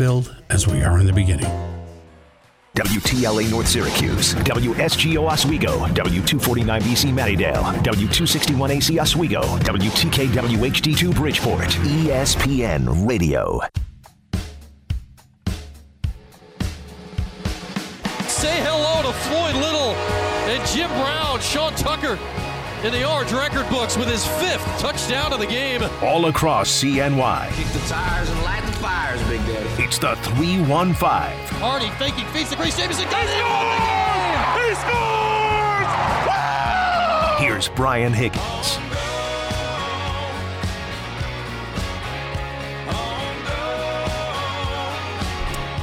build as we are in the beginning. WTLA North Syracuse, WSGO Oswego, W249BC Mattydale, W261AC Oswego, WTKWHD2 Bridgeport, ESPN Radio. Say hello to Floyd Little and Jim Brown, Sean Tucker in the Orange record books with his fifth touchdown of the game. All across CNY. Kick the tires and light the fires, Big Daddy. It's the 315. Hardy faking, feeds the Grace Jameson. He scores! Here's Brian Higgins.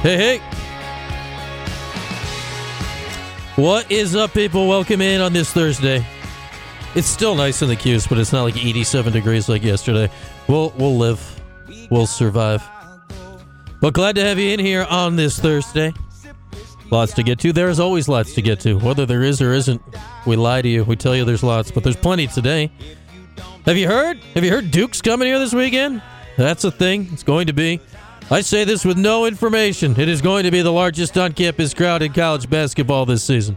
Hey, hey. What is up, people? Welcome in on this Thursday. It's still nice in the Cuse, but it's not like 87 degrees like yesterday. We'll we'll live. We'll survive. But glad to have you in here on this Thursday. Lots to get to. There's always lots to get to. Whether there is or isn't, we lie to you. We tell you there's lots, but there's plenty today. Have you heard? Have you heard Duke's coming here this weekend? That's a thing. It's going to be. I say this with no information. It is going to be the largest on campus crowd in college basketball this season.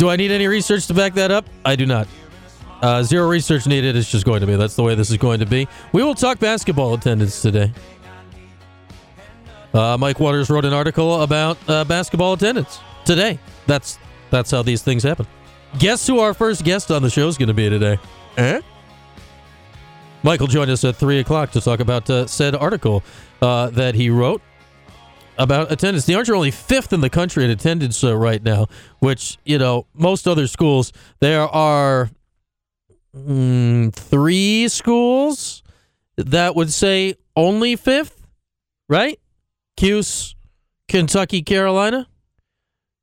Do I need any research to back that up? I do not. Uh, zero research needed. It's just going to be. That's the way this is going to be. We will talk basketball attendance today. Uh, Mike Waters wrote an article about uh, basketball attendance today. That's that's how these things happen. Guess who our first guest on the show is going to be today? Eh? Michael joined us at 3 o'clock to talk about uh, said article uh, that he wrote about attendance. The are only fifth in the country in attendance uh, right now, which, you know, most other schools, there are mm, three schools that would say only fifth, right? Cuse, Kentucky, Carolina.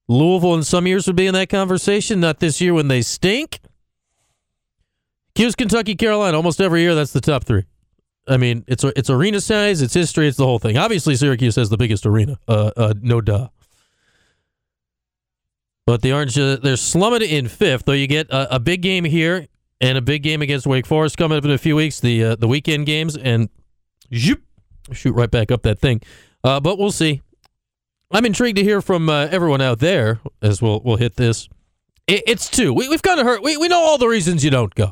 Louisville in some years would be in that conversation, not this year when they stink. Cuse, Kentucky, Carolina. Almost every year, that's the top three. I mean, it's it's arena size, it's history, it's the whole thing. Obviously, Syracuse has the biggest arena. Uh, uh no duh. But the Orange, uh, they're slumming in fifth. Though you get a, a, big game here and a big game against Wake Forest coming up in a few weeks. The uh, the weekend games and zoop, shoot right back up that thing. Uh, but we'll see. I'm intrigued to hear from uh, everyone out there as we'll we'll hit this. It, it's two. We, we've kind of heard. We we know all the reasons you don't go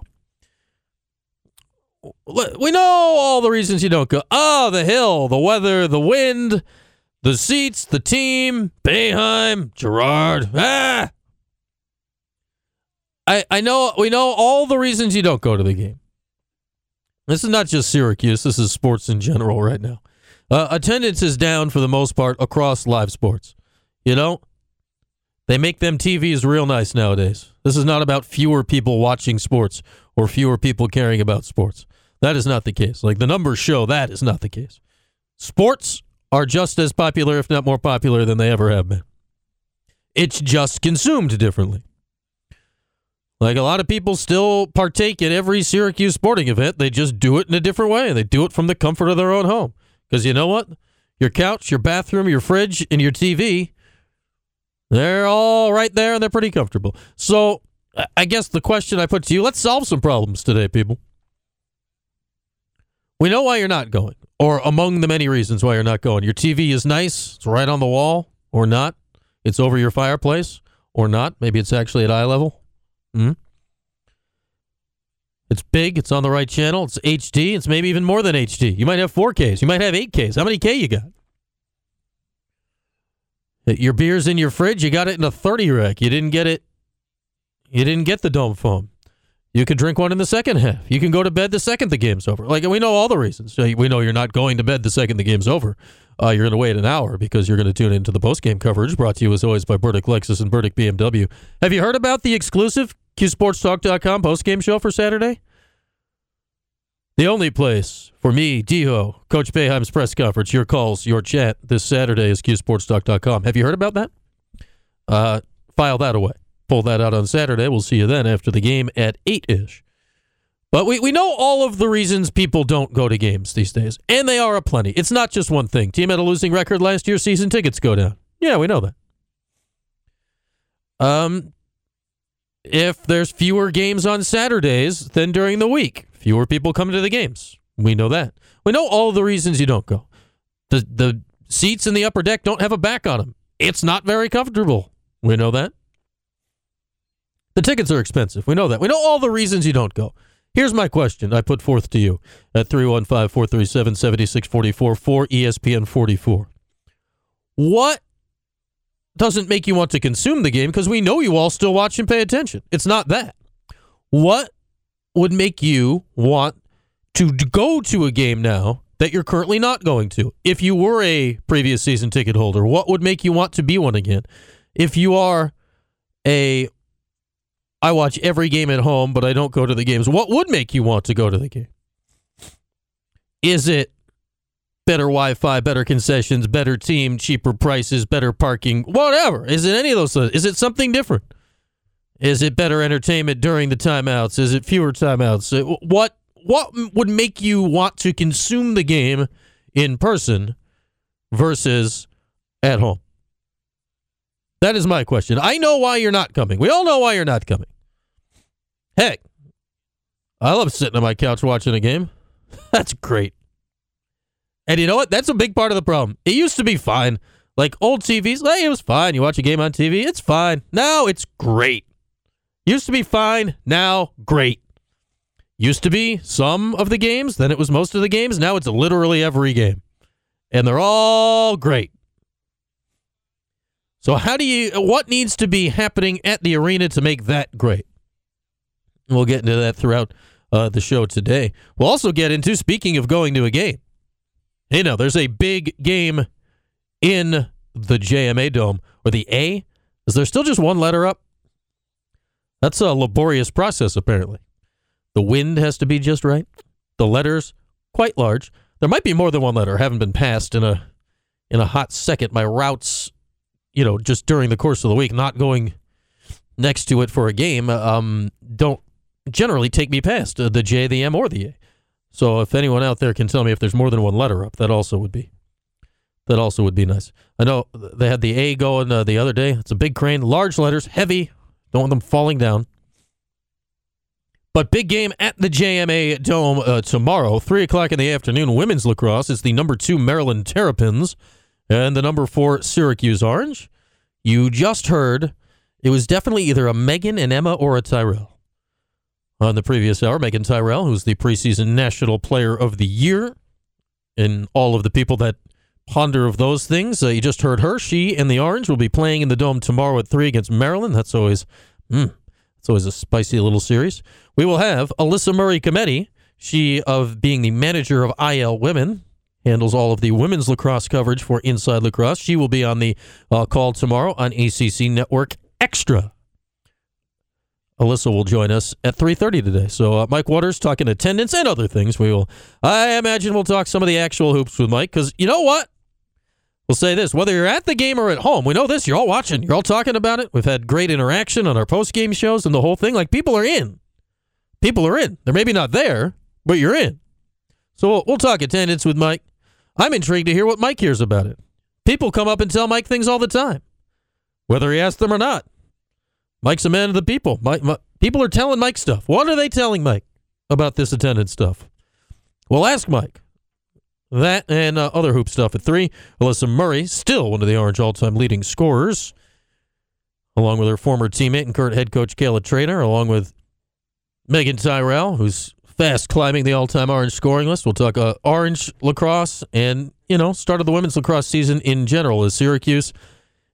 we know all the reasons you don't go. Oh, the hill, the weather, the wind, the seats, the team, Boeheim, Gerard. Ah. I I know we know all the reasons you don't go to the game. This is not just Syracuse. This is sports in general right now. Uh, attendance is down for the most part across live sports. You know, they make them TVs real nice nowadays. This is not about fewer people watching sports or fewer people caring about sports. That is not the case. Like the numbers show, that is not the case. Sports are just as popular, if not more popular, than they ever have been. It's just consumed differently. Like a lot of people still partake in every Syracuse sporting event. They just do it in a different way. They do it from the comfort of their own home. Because you know what? Your couch, your bathroom, your fridge, and your TV, they're all right there and they're pretty comfortable. So I guess the question I put to you let's solve some problems today, people. We know why you're not going, or among the many reasons why you're not going. Your TV is nice, it's right on the wall, or not. It's over your fireplace, or not. Maybe it's actually at eye level. Hmm? It's big, it's on the right channel, it's HD, it's maybe even more than HD. You might have 4Ks, you might have 8Ks. How many K you got? Your beer's in your fridge, you got it in a 30 rack. You didn't get it you didn't get the dome foam. You can drink one in the second half. You can go to bed the second the game's over. Like we know all the reasons. We know you're not going to bed the second the game's over. Uh, you're going to wait an hour because you're going to tune into the post game coverage brought to you as always by Burdick Lexus and Burdick BMW. Have you heard about the exclusive QSportsTalk.com post game show for Saturday? The only place for me, Devo, Coach Boeheim's press conference, your calls, your chat this Saturday is QSportsTalk.com. Have you heard about that? Uh, file that away pull that out on Saturday. We'll see you then after the game at 8 ish. But we, we know all of the reasons people don't go to games these days, and they are a plenty. It's not just one thing. Team had a losing record last year, season tickets go down. Yeah, we know that. Um, if there's fewer games on Saturdays than during the week, fewer people come to the games. We know that. We know all the reasons you don't go. The the seats in the upper deck don't have a back on them. It's not very comfortable. We know that. The tickets are expensive. We know that. We know all the reasons you don't go. Here's my question I put forth to you at 315 437 7644 for ESPN 44. What doesn't make you want to consume the game? Because we know you all still watch and pay attention. It's not that. What would make you want to go to a game now that you're currently not going to? If you were a previous season ticket holder, what would make you want to be one again? If you are a I watch every game at home, but I don't go to the games. What would make you want to go to the game? Is it better Wi Fi, better concessions, better team, cheaper prices, better parking, whatever? Is it any of those things? Is it something different? Is it better entertainment during the timeouts? Is it fewer timeouts? Uh, what what would make you want to consume the game in person versus at home? That is my question. I know why you're not coming. We all know why you're not coming. Heck, I love sitting on my couch watching a game. That's great. And you know what? That's a big part of the problem. It used to be fine. Like old TVs, hey, it was fine. You watch a game on TV, it's fine. Now it's great. Used to be fine. Now, great. Used to be some of the games, then it was most of the games. Now it's literally every game. And they're all great. So, how do you, what needs to be happening at the arena to make that great? We'll get into that throughout uh, the show today. We'll also get into, speaking of going to a game, hey, now there's a big game in the JMA Dome, or the A. Is there still just one letter up? That's a laborious process, apparently. The wind has to be just right. The letters quite large. There might be more than one letter. Haven't been passed in a in a hot second. My routes, you know, just during the course of the week, not going next to it for a game, um, don't generally take me past uh, the J, the M, or the A. So if anyone out there can tell me if there's more than one letter up, that also would be that also would be nice. I know they had the A going uh, the other day. It's a big crane, large letters, heavy. Don't want them falling down. But big game at the JMA Dome uh, tomorrow, 3 o'clock in the afternoon. Women's lacrosse is the number two Maryland Terrapins and the number four Syracuse Orange. You just heard it was definitely either a Megan and Emma or a Tyrrell on the previous hour. Meaghan Tyrrell, who's the preseason National Player of the Year, and all of the people that ponder of those things. Uh, you just heard her. She and the Orange will be playing in the Dome tomorrow at three against Maryland. That's always, mm, that's always a spicy little series. We will have Alyssa Murray Cometti. She of being the manager of IL Women handles all of the women's lacrosse coverage for Inside Lacrosse. She will be on the uh, call tomorrow on ACC Network Extra. Alyssa will join us at 3:30 today. So uh, Mike Waters talking attendance and other things. We will, I imagine, we'll talk some of the actual hoops with Mike because you know what? We'll say this: whether you're at the game or at home, we know this. You're all watching. You're all talking about it. We've had great interaction on our post game shows and the whole thing. Like people are in. People are in. They're maybe not there, but you're in. So we'll, we'll talk attendance with Mike. I'm intrigued to hear what Mike hears about it. People come up and tell Mike things all the time, whether he asks them or not. Mike's a man of the people. Mike, Mike, people are telling Mike stuff. What are they telling Mike about this attendance stuff? Well, ask Mike. That and uh, other hoop stuff at three. Alyssa Murray, still one of the Orange all-time leading scorers, along with her former teammate and current head coach Kayla Treanor, along with Meaghan Tyrrell, who's fast climbing the all-time Orange scoring list. We'll talk uh, Orange lacrosse and you know start of the women's lacrosse season in general as Syracuse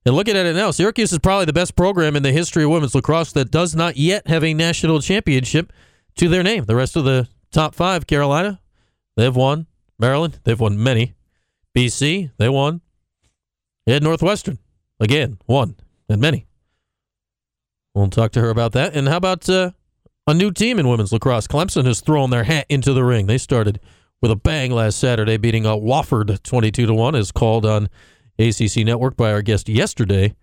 and looking at it now, Syracuse is probably the best program in the history of women's lacrosse that does not yet have a national championship to their name. The rest of the top five, Carolina, they've won. Maryland, they've won many. BC, they won. And Northwestern, again, won and many. We'll talk to her about that. And how about uh, a new team in women's lacrosse? Clemson has thrown their hat into the ring. They started with a bang last Saturday, beating a Wofford 22 to 1, as called on ACC Network by our guest yesterday,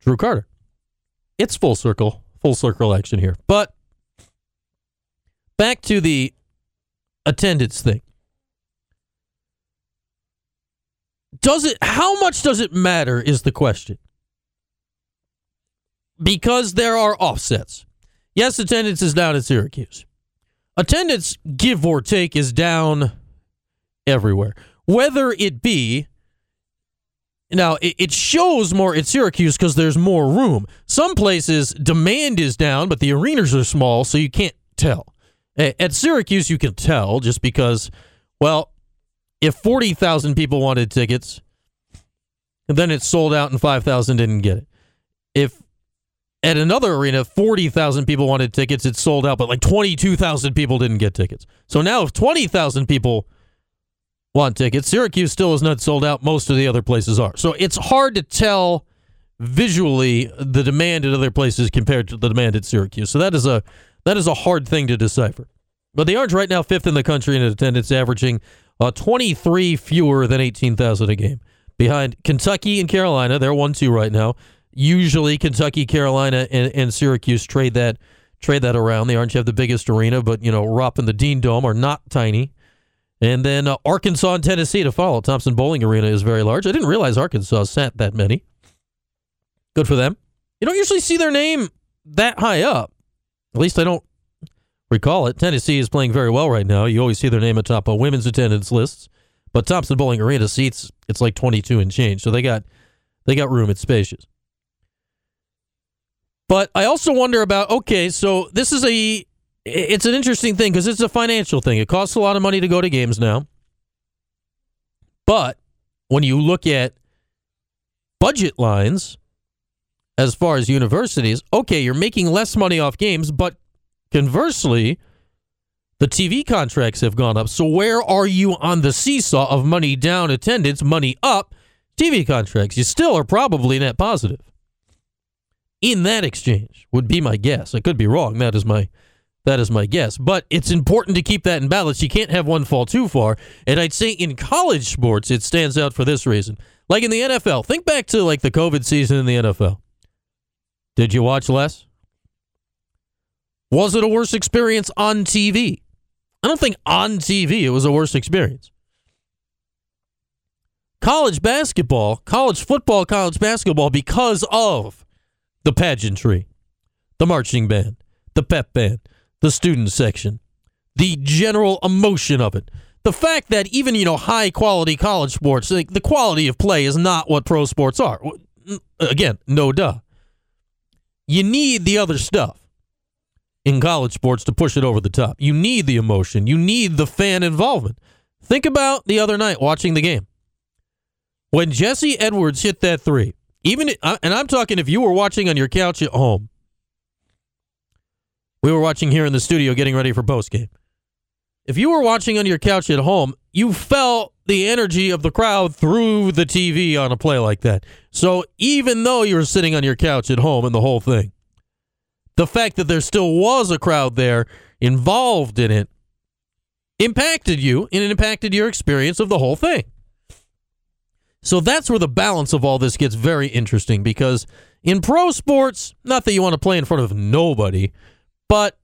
Drew Carter. It's full circle, full circle action here. But back to the attendance thing. Does it how much does it matter is the question. Because there are offsets. Yes, attendance is down at Syracuse. Attendance, give or take, is down everywhere. Whether it be now, it, shows more at Syracuse because there's more room. Some places demand is down, but the arenas are small, so you can't tell. At Syracuse, you can tell just because, well, if 40,000 people wanted tickets, and then it sold out and 5,000 didn't get it. If at another arena, 40,000 people wanted tickets, it sold out, but like 22,000 people didn't get tickets. So now if 20,000 people want tickets, Syracuse still is not sold out. Most of the other places are. So it's hard to tell visually the demand at other places compared to the demand at Syracuse. So that is a that is a hard thing to decipher. But the Orange right now fifth in the country in attendance, averaging uh, 23 fewer than 18,000 a game. Behind Kentucky and Carolina, they're one two right now. Usually Kentucky, Carolina, and, and Syracuse trade that trade that around. The Orange have the biggest arena, but you know Rupp and the Dean Dome are not tiny. And then uh, Arkansas and Tennessee to follow. Thompson Boling Arena is very large. I didn't realize Arkansas sat that many. Good for them. You don't usually see their name that high up. At least I don't recall it. Tennessee is playing very well right now. You always see their name atop of women's attendance lists. But Thompson Boling Arena seats it's like 22 and change. So they got they got room. It's spacious. But I also wonder about okay, so this is a it's an interesting thing because it's a financial thing. It costs a lot of money to go to games now. But when you look at budget lines as far as universities, okay, you're making less money off games, but conversely, the TV contracts have gone up. So where are you on the seesaw of money down attendance, money up, TV contracts? You still are probably net positive. In that exchange would be my guess. I could be wrong. That is my that is my guess. But it's important to keep that in balance. You can't have one fall too far. And I'd say in college sports, it stands out for this reason. Like in the NFL, think back to like the COVID season in the NFL. Did you watch less? Was it a worse experience on TV? I don't think on TV it was a worse experience. College basketball, college football, college basketball, because of the pageantry, the marching band, the pep band, the student section, the general emotion of it. The fact that even, you know, high quality college sports, like the quality of play is not what pro sports are. Again, no duh. You need the other stuff in college sports to push it over the top. You need the emotion, you need the fan involvement. Think about the other night watching the game. When Jesse Edwards hit that three, even uh, and I'm talking if you were watching on your couch at home, we were watching here in the studio getting ready for post game. If you were watching on your couch at home, you felt the energy of the crowd through the TV on a play like that. So even though you were sitting on your couch at home and the whole thing, the fact that there still was a crowd there involved in it impacted you and it impacted your experience of the whole thing. So that's where the balance of all this gets very interesting because in pro sports, not that you want to play in front of nobody, but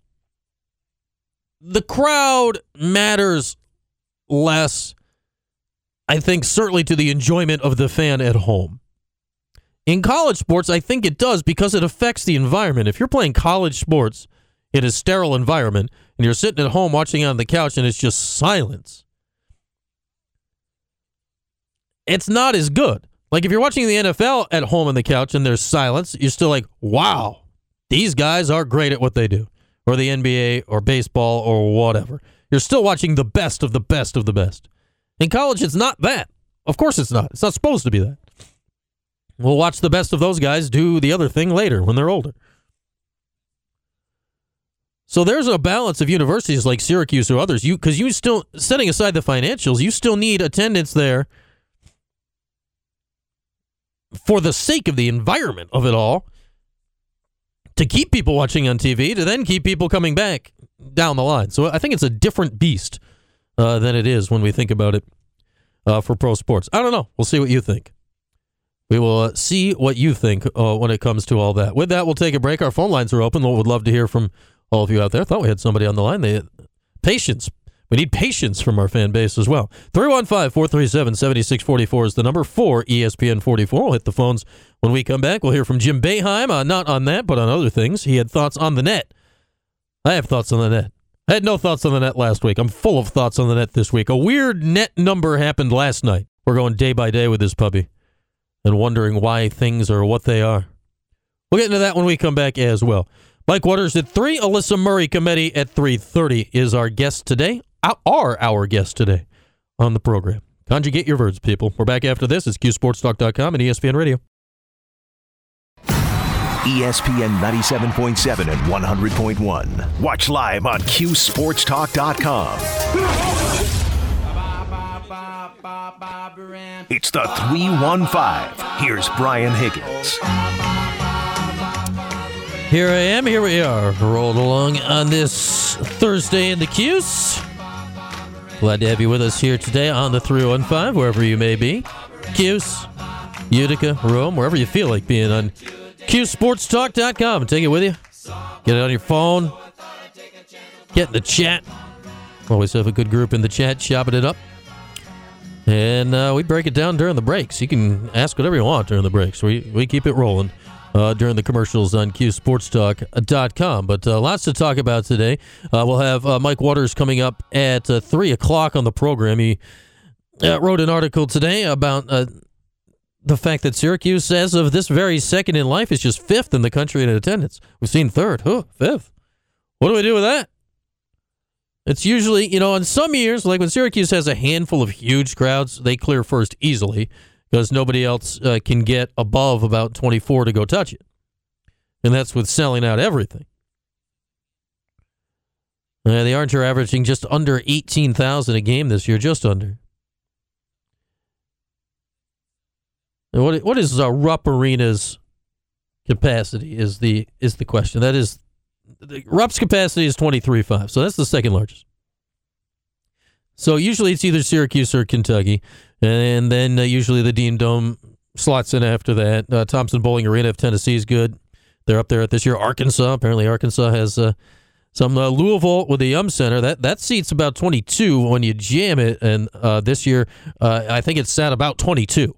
the crowd matters less, I think, certainly to the enjoyment of the fan at home. In college sports, I think it does because it affects the environment. If you're playing college sports in a sterile environment and you're sitting at home watching on the couch and it's just silence, it's not as good. Like if you're watching the NFL at home on the couch and there's silence, you're still like, wow, these guys are great at what they do, or the NBA or baseball or whatever. You're still watching the best of the best of the best. In college, it's not that. Of course, it's not. It's not supposed to be that. We'll watch the best of those guys do the other thing later when they're older. So there's a balance of universities like Syracuse or others. You because you still setting aside the financials, you still need attendance there for the sake of the environment of it all to keep people watching on TV to then keep people coming back down the line. So I think it's a different beast uh, than it is when we think about it uh, for pro sports. I don't know. We'll see what you think. We will uh, see what you think uh, when it comes to all that. With that, we'll take a break. Our phone lines are open. We would love to hear from all of you out there. Thought we had somebody on the line. They patience. We need patience from our fan base as well. 315 437 7644 is the number for ESPN 44. We'll hit the phones when we come back. We'll hear from Jim Boeheim, uh, not on that, but on other things. He had thoughts on the net. I have thoughts on the net. I had no thoughts on the net last week. I'm full of thoughts on the net this week. A weird net number happened last night. We're going day by day with this puppy and wondering why things are what they are. We'll get into that when we come back as well. Mike Waters at 3, Alyssa Murray Cometti at 3.30 is our guest today, are our guests today on the program. Conjugate your verbs, people. We're back after this. It's QSportsTalk.com and ESPN Radio. ESPN 97.7 and 100.1. Watch live on QSportsTalk.com. It's the 315. Here's Brian Higgins. Here I am. Here we are. Rolled along on this Thursday in the Cuse. Glad to have you with us here today on the 315, wherever you may be. Cuse, Utica, Rome, wherever you feel like being on QSportsTalk.com. Take it with you. Get it on your phone. Get in the chat. Always have a good group in the chat chopping it up. And uh, we break it down during the breaks. You can ask whatever you want during the breaks. We, we keep it rolling uh, during the commercials on QSportsTalk.com. But uh, lots to talk about today. Uh, we'll have uh, Mike Waters coming up at uh, 3 o'clock on the program. He uh, wrote an article today about the fact that Syracuse, as of this very second in life, is just fifth in the country in attendance. We've seen third, huh, fifth. What do we do with that? It's usually, you know, in some years, like when Syracuse has a handful of huge crowds, they clear first easily because nobody else uh, can get above about 24 to go touch it. And that's with selling out everything. Uh, the Orange are averaging just under 18,000 a game this year, just under. What what is uh, Rupp Arena's capacity is the is the question. That is the, Rupp's capacity is twenty three five, so that's the second largest. So usually it's either Syracuse or Kentucky, and then uh, usually the Dean Dome slots in after that. Uh, Thompson Boling Arena if Tennessee is good, they're up there at this year. Arkansas apparently Arkansas has uh, some uh, Louisville with the Yum Center that that seats about twenty two when you jam it, and uh, this year uh, I think it's at about twenty two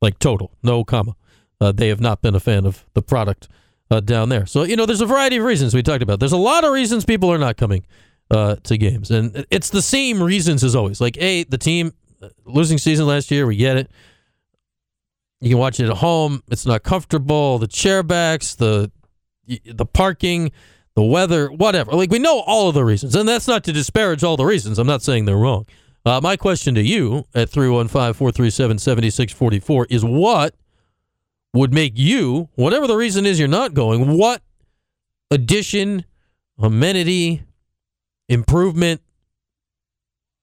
like total, no comma. They have not been a fan of the product down there. So, you know, there's a variety of reasons we talked about. There's a lot of reasons people are not coming uh, to games. And it's the same reasons as always. Like, hey, the team, uh, losing season last year, we get it. You can watch it at home. It's not comfortable. The chairbacks, the the parking, the weather, whatever. Like we know all of the reasons, and that's not to disparage all the reasons. I'm not saying they're wrong. Uh, my question to you at 315 437 7644 is what would make you, whatever the reason is you're not going, what addition, amenity, improvement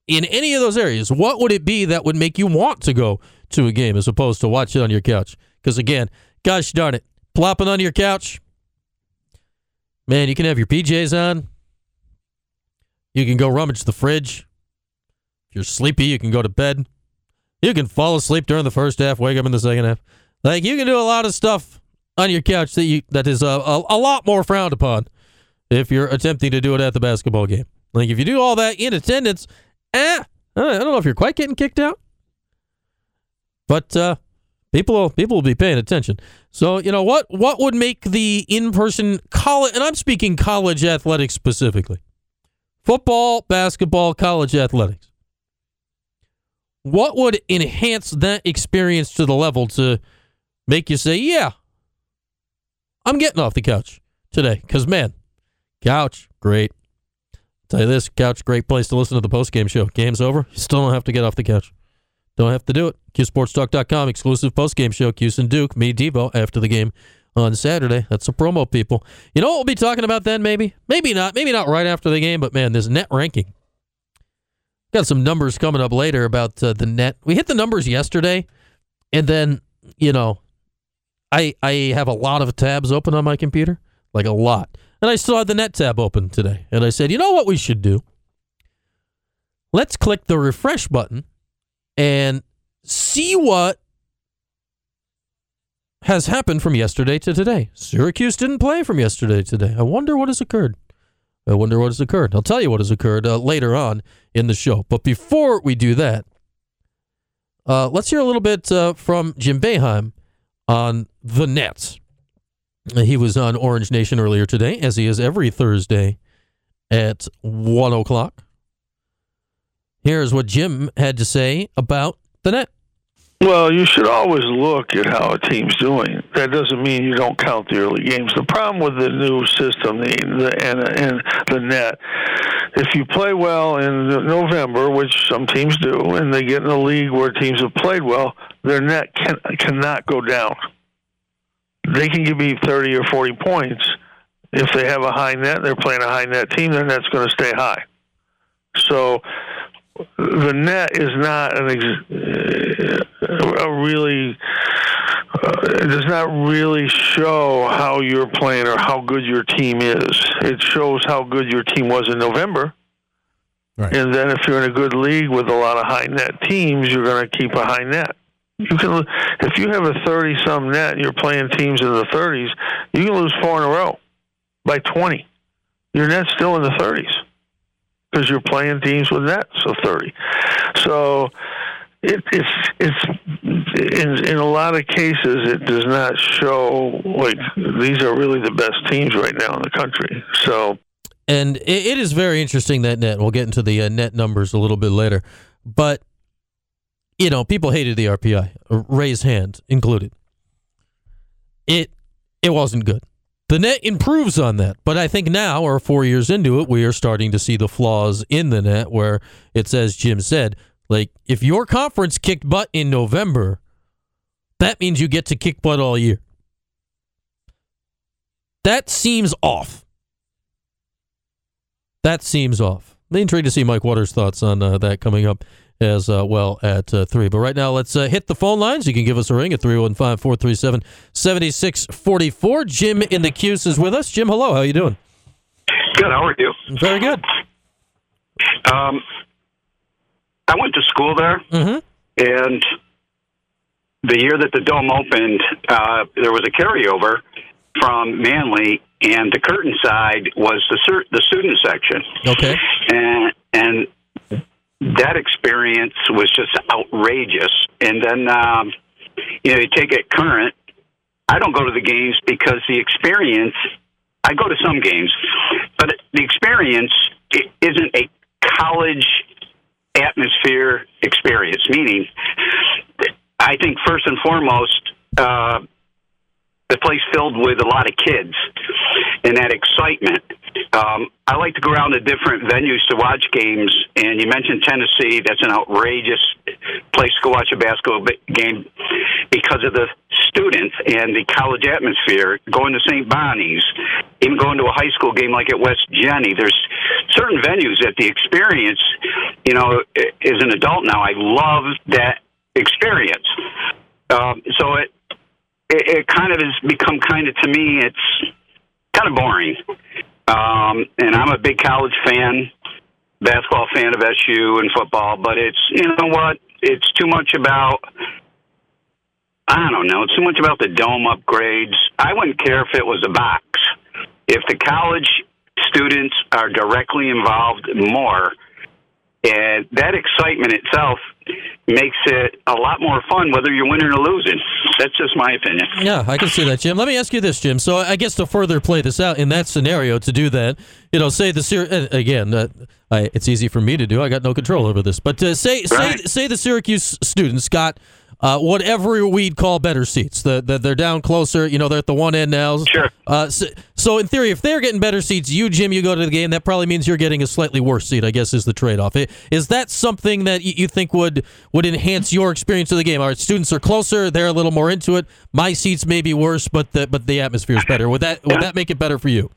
in any of those areas, what would it be that would make you want to go to a game as opposed to watch it on your couch? Because again, gosh darn it, plopping on your couch, man, you can have your PJs on. You can go rummage the fridge. If you're sleepy, you can go to bed. You can fall asleep during the first half, wake up in the second half. Like you can do a lot of stuff on your couch that you that is a, a, a lot more frowned upon if you're attempting to do it at the basketball game. Like if you do all that in attendance, eh, I don't know if you're quite getting kicked out, but uh, people will, people will be paying attention. So you know what what would make the in person college, and I'm speaking college athletics specifically, football, basketball, college athletics what would enhance that experience to the level to make you say, yeah, I'm getting off the couch today? Because, man, couch, great. Tell you this, couch, great place to listen to the post game show. Game's over. You still don't have to get off the couch. Don't have to do it. QSportsTalk.com, exclusive post game show. Cuse and Duke, me, Devo, after the game on Saturday. That's a promo, people. You know what we'll be talking about then, maybe? Maybe not. Maybe not right after the game, but man, this net ranking. Got some numbers coming up later about uh, the net. We hit the numbers yesterday, and then you know, I I have a lot of tabs open on my computer, like a lot, and I still had the net tab open today. And I said, you know what we should do? Let's click the refresh button and see what has happened from yesterday to today. Syracuse didn't play from yesterday to today. I wonder what has occurred. I wonder what has occurred. I'll tell you what has occurred uh, later on in the show. But before we do that, uh, let's hear a little bit uh, from Jim Boeheim on the Nets. He was on Orange Nation earlier today, as he is every Thursday at 1 o'clock. Here's what Jim had to say about the net. Well, you should always look at how a team's doing. That doesn't mean you don't count the early games. The problem with the new system, the, the and, and the net, if you play well in November, which some teams do, and they get in a league where teams have played well, their net can, cannot go down. They can give you 30 or 40 points. If they have a high net, and they're playing a high net team, their net's going to stay high. So the net is not an ex- a really uh, it does not really show how you're playing or how good your team is. It shows how good your team was in November. Right. And then if you're in a good league with a lot of high net teams, you're going to keep a high net. You can if you have a 30 some net and you're playing teams in the 30s, you can lose four in a row by 20. Your net's still in the 30s because you're playing teams with nets of 30. So it, it's it's in in a lot of cases it does not show like these are really the best teams right now in the country. So And it, it is very interesting that net. We'll get into the uh, net numbers a little bit later. But, you know, people hated the RPI, uh, raised hand included. It it wasn't good. The net improves on that, but I think now, or four years into it, we are starting to see the flaws in the net where it says Jim said, like if your conference kicked butt in November, that means you get to kick butt all year. That seems off. That seems off. I'm intrigued to see Mike Waters' thoughts on uh, that coming up as uh, well at uh, 3. But right now, let's uh, hit the phone lines. You can give us a ring at 315 437 7644. Jim in the Cuse is with us. Jim, hello. How you doing? Good. How are you? Very good. Um, I went to school there, Mhm. and the year that the dome opened, uh, there was a carryover from Manley, and the curtain side was the cer- the student section, Okay. and and that experience was just outrageous. And then um, you know you take it current. I don't go to the games because the experience. I go to some games, but the experience isn't a college atmosphere experience. Meaning, I think first and foremost, uh, the place filled with a lot of kids and that excitement. Um, I like to go around to different venues to watch games, and you mentioned Tennessee. That's an outrageous place to go watch a basketball game because of the students and the college atmosphere. Going to St. Bonnie's, even going to a high school game like at West Genny. There's certain venues that the experience, you know, as an adult now, I love that experience. It kind of has become kind of to me it's kind of boring. Um, and I'm a big college fan, basketball fan of SU and football, but it's you know what? It's too much about I don't know, it's too much about the dome upgrades. I wouldn't care if it was a box. If the college students are directly involved more, and that excitement itself makes it a lot more fun whether you're winning or losing. That's just my opinion. Yeah, I can see that, Jim. Let me ask you this, Jim. So I guess to further play this out in that scenario, to do that, you know, say the Syr- uh, again, uh, I, it's easy for me to do. I got no control over this, but uh, say Right. say say the Syracuse students got. Uh, whatever we'd call better seats, the, the, they're down closer. You know, they're at the one end now. Sure. Uh, so, so in theory, if they're getting better seats, you Jim, you go to the game. That probably means you're getting a slightly worse seat. I guess is the trade off. Is that something that you, think would would enhance your experience of the game? All right, students are closer; they're a little more into it. My seats may be worse, but the but the atmosphere is better. Would that would that make it better for you?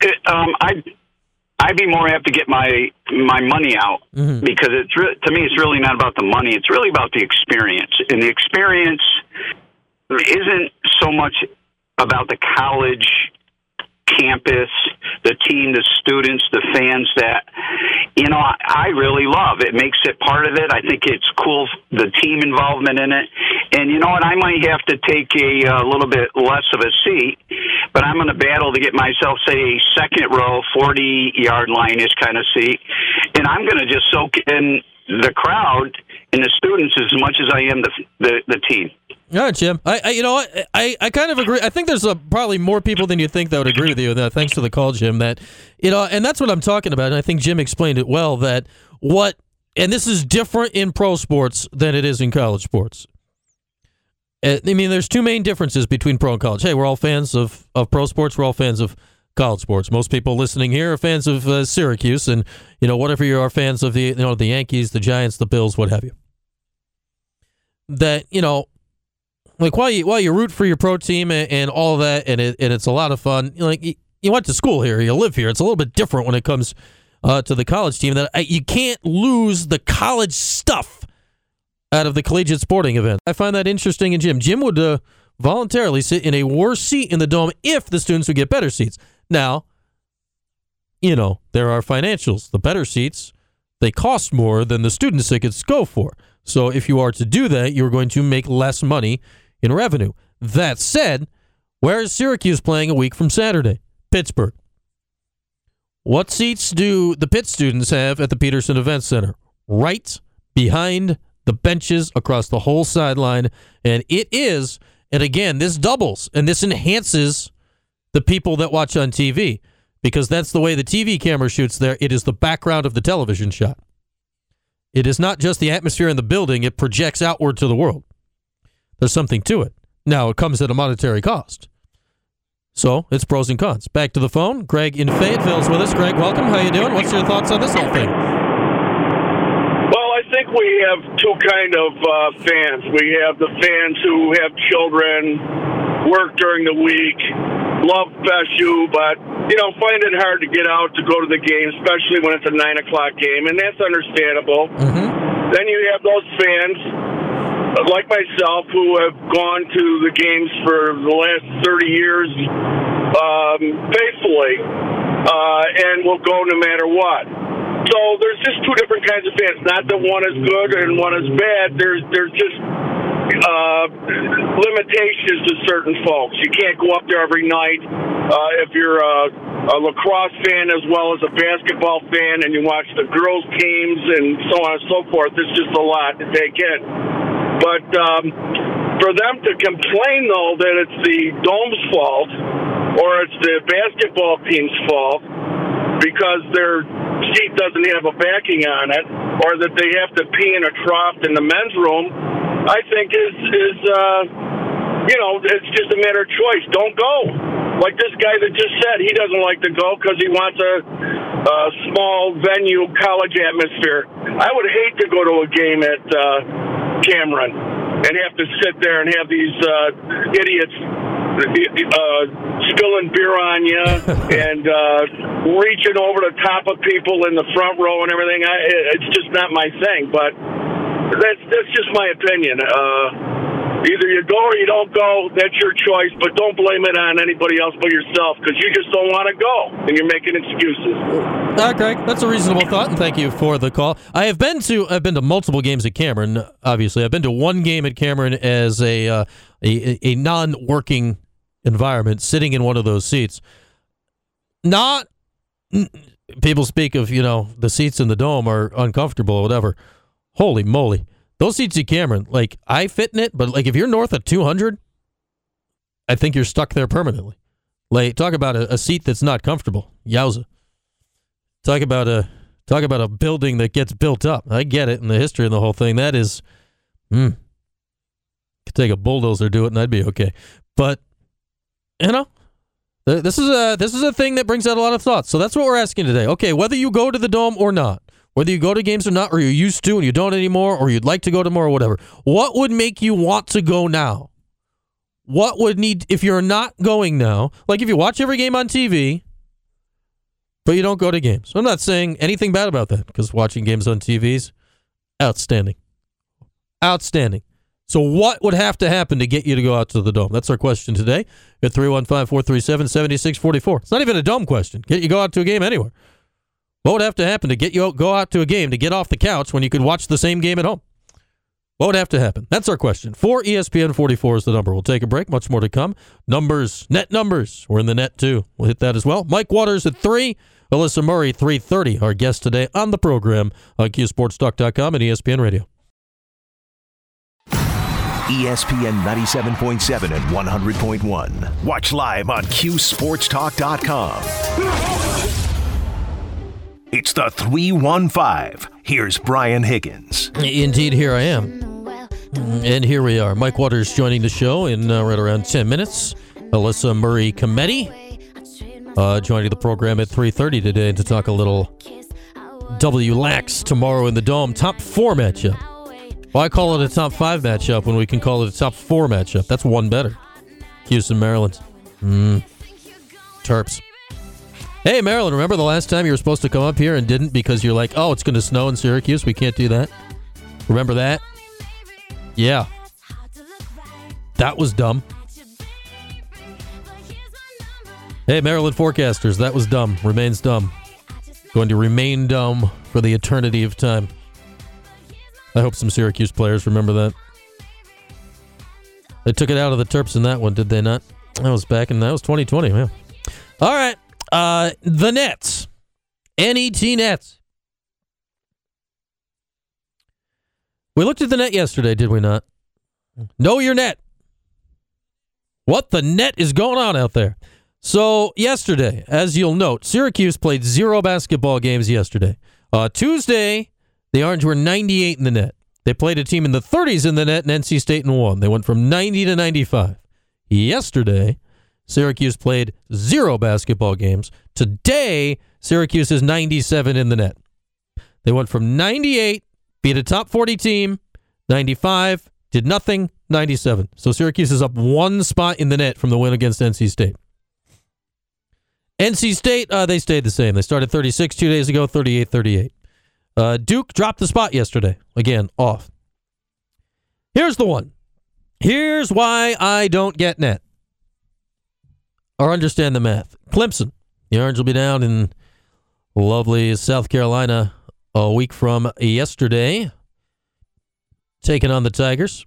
It, um, I I'd be more apt to get my my money out mm-hmm. because it's re- to me it's really not about the money. It's really about the experience, and the experience isn't so much about the college campus, the team, the students, the fans that you know I, really love. It makes it part of it. I think it's cool the team involvement in it. And you know what? I might have to take a, uh little bit less of a seat, but I'm going to battle to get myself say a second row, 40 yard line ish kind of seat, and I'm going to just soak in the crowd and the students as much as I am the the, the team. All right, Jim. I, I you know what? I, I kind of agree. I think there's a, probably more people than you think that would agree with you. That thanks for the call, Jim. That you know, and that's what I'm talking about. And I think Jim explained it well. That what, and this is different in pro sports than it is in college sports. Uh, I mean, there's two main differences between pro and college. Hey, we're all fans of of pro sports. We're all fans of college sports. Most people listening here are fans of uh, Syracuse, and you know, whatever you are fans of the you know the Yankees, the Giants, the Bills, what have you. That you know like while you while you root for your pro team and, and all that, and it, and it's a lot of fun. Like you, you, went to school here, you live here. It's a little bit different when it comes uh, to the college team. That I, you can't lose the college stuff out of the collegiate sporting event. I find that interesting. And Jim, Jim would uh, voluntarily sit in a worse seat in the dome if the students would get better seats. Now, you know there are financials. The better seats they cost more than the student tickets go for. So if you are to do that, you're going to make less money in revenue. That said, where is Syracuse playing a week from Saturday? Pittsburgh. What seats do the Pitt students have at the Petersen Event Center? Right behind the benches across the whole sideline. And it is, and again, this doubles and this enhances the people that watch on TV because that's the way the TV camera shoots there. It is the background of the television shot. It is not just the atmosphere in the building, it projects outward to the world. There's something to it. Now, it comes at a monetary cost. So, it's pros and cons. Back to the phone. Greg in Fayetteville is with us. Greg, welcome. How you doing? What's your thoughts on this whole thing? Well, I think we have two kind of uh, fans. We have the fans who have children, work during the week, love FSU, but you know find it hard to get out to go to the game, especially when it's a nine o'clock game, and that's understandable. Mm-hmm. Then you have those fans like myself, who have gone to the games for the last 30 years um, faithfully uh, and will go no matter what. So there's just two different kinds of fans. Not that one is good and one is bad. There's there's just uh, limitations to certain folks. You can't go up there every night uh, if you're a, a lacrosse fan as well as a basketball fan, and you watch the girls' teams and so on and so forth. It's just a lot to take in. But um, for them to complain, though, that it's the dome's fault or it's the basketball team's fault because their seat doesn't have a backing on it, or that they have to pee in a trough in the men's room, I think is is uh, you know it's just a matter of choice. Don't go. Like this guy that just said he doesn't like to go because he wants a, a small venue college atmosphere. I would hate to go to a game at uh, Cameron and have to sit there and have these uh, idiots uh, spilling beer on you and uh, reaching over the top of people in the front row and everything. I, it's just not my thing, but that's that's just my opinion. Uh, Either you go or you don't go. That's your choice, but don't blame it on anybody else but yourself because you just don't want to go and you're making excuses. All right, Greg, that's a reasonable thought, and thank you for the call. I have been to I've been to multiple games at Cameron. Obviously, I've been to one game at Cameron as a uh, a, a non-working environment, sitting in one of those seats. Not people speak of you know the seats in the dome are uncomfortable or whatever. Holy moly! Those seats at Cameron, like I fit in it, but like if you're north of 200, I think you're stuck there permanently. Like talk about a, a seat that's not comfortable. Yowza. Talk about a talk about a building that gets built up. I get it in the history of the whole thing. That is, hmm. Could take a bulldozer do it and I'd be okay. But you know, this is a this is a thing that brings out a lot of thoughts. So that's what we're asking today. Okay, whether you go to the dome or not, whether you go to games or not, or you used to and you don't anymore, or you'd like to go to more or whatever, what would make you want to go now? What would need if you're not going now? Like if you watch every game on TV, but you don't go to games. I'm not saying anything bad about that because watching games on TVs, outstanding, outstanding. So, what would have to happen to get you to go out to the dome? That's our question today at 315 437 7644. It's not even a dome question. Get you go out to a game anywhere. What would have to happen to get you out, go out to a game to get off the couch when you could watch the same game at home? What would have to happen? That's our question. For ESPN 44 is the number. We'll take a break. Much more to come. Numbers, net numbers. We're in the net too. We'll hit that as well. Mike Waters at 3. Alyssa Murray, 3.30. Our guest today on the program on QSportsTalk.com and ESPN Radio. ESPN 97.7 and 100.1. Watch live on QSportsTalk.com. It's the 315. Here's Brian Higgins. Indeed, here I am. And here we are. Mike Waters joining the show in uh, right around 10 minutes. Alyssa Murray Cometti uh, joining the program at 3.30 today to talk a little W Lax tomorrow in the Dome. Top four matchup. Why call it a top five matchup when we can call it a top four matchup? That's one better. Houston, Maryland. Mm. Terps. Hey, Maryland, remember the last time you were supposed to come up here and didn't because you're like, oh, it's going to snow in Syracuse? We can't do that. Remember that? Yeah. That was dumb. Hey, Maryland forecasters, that was dumb. Remains dumb. Going to remain dumb for the eternity of time. I hope some Syracuse players remember that. They took it out of the Terps in that one, did they not? That was back in that was 2020. Yeah. All right. Uh, the Nets. NET Nets. We looked at the net yesterday, did we not? Know your net. What the net is going on out there? So, yesterday, as you'll note, Syracuse played zero basketball games yesterday. Uh, Tuesday, the Orange were 98 in the net. They played a team in the 30s in the net, and NC State and won. They went from 90 to 95. Yesterday, Syracuse played zero basketball games. Today, Syracuse is 97 in the net. They went from 98, beat a top 40 team, 95, did nothing, 97. So Syracuse is up one spot in the net from the win against NC State. NC State, uh, they stayed the same. They started 36 two days ago, 38 38. Uh, Duke dropped the spot yesterday. Again, off. Here's the one. Here's why I don't get net or understand the math. Clemson. The Orange will be down in lovely South Carolina a week from yesterday, taking on the Tigers.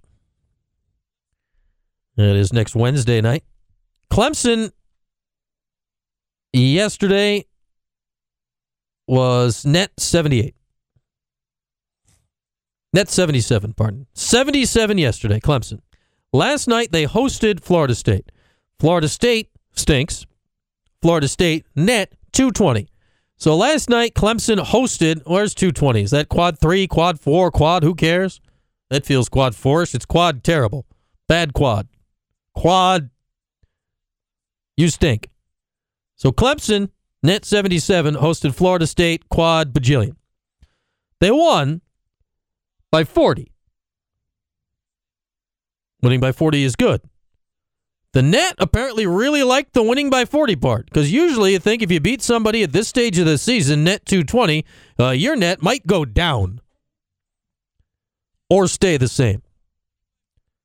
It is next Wednesday night. Clemson yesterday was net 78. Net 77, pardon. 77 yesterday, Clemson. Last night they hosted Florida State. Florida State stinks. Florida State net 220. So last night Clemson hosted, where's 220? Is that quad 3, quad 4, quad, who cares? That feels quad 4 It's quad terrible. Bad quad. Quad you stink. So Clemson net 77 hosted Florida State quad bajillion. They won by 40. Winning by 40 is good. The net apparently really liked the winning by 40 part because usually you think if you beat somebody at this stage of the season, net 220, uh, your net might go down or stay the same.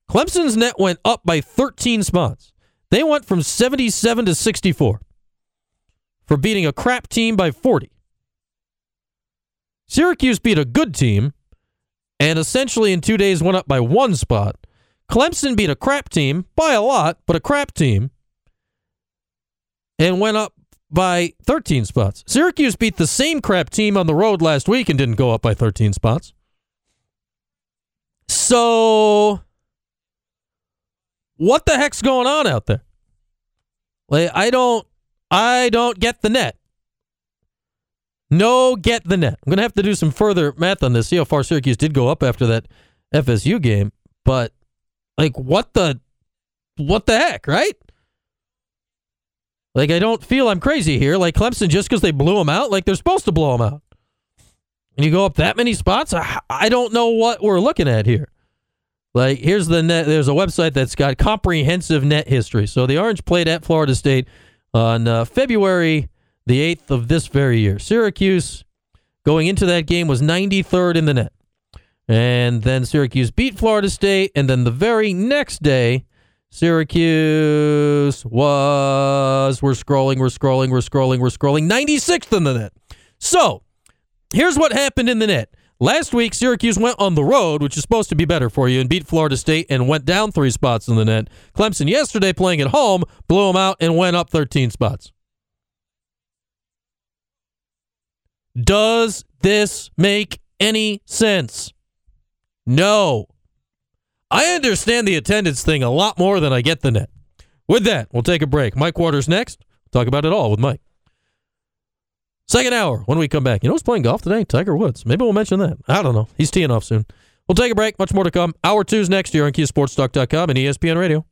Clemson's net went up by 13 spots. They went from 77 to 64 for beating a crap team by 40. Syracuse beat a good team and essentially in two days went up by one spot. Clemson beat a crap team by a lot, but a crap team, and went up by 13 spots. Syracuse beat the same crap team on the road last week and didn't go up by 13 spots. So, what the heck's going on out there? Like, I don't, I don't get the net. No, get the net. I'm gonna have to do some further math on this. See how far Syracuse did go up after that FSU game, but like what the what the heck, right? Like I don't feel I'm crazy here. Like Clemson just because they blew them out, like they're supposed to blow them out. And you go up that many spots, I, I don't know what we're looking at here. Like here's the net. There's a website that's got comprehensive net history. So the Orange played at Florida State on uh, February the 8th of this very year. Syracuse going into that game was 93rd in the net. And then Syracuse beat Florida State. And then the very next day, Syracuse was, we're scrolling, we're scrolling, we're scrolling, we're scrolling, 96th in the net. So here's what happened in the net. Last week, Syracuse went on the road, which is supposed to be better for you, and beat Florida State and went down three spots in the net. Clemson yesterday playing at home blew them out and went up 13 spots. Does this make any sense? No. I understand the attendance thing a lot more than I get the net. With that, we'll take a break. Mike Waters next. Talk about it all with Mike. Second hour when we come back. You know who's playing golf today? Tiger Woods. Maybe we'll mention that. I don't know. He's teeing off soon. We'll take a break. Much more to come. Hour two's next year on KeySportsTalk.com and ESPN Radio.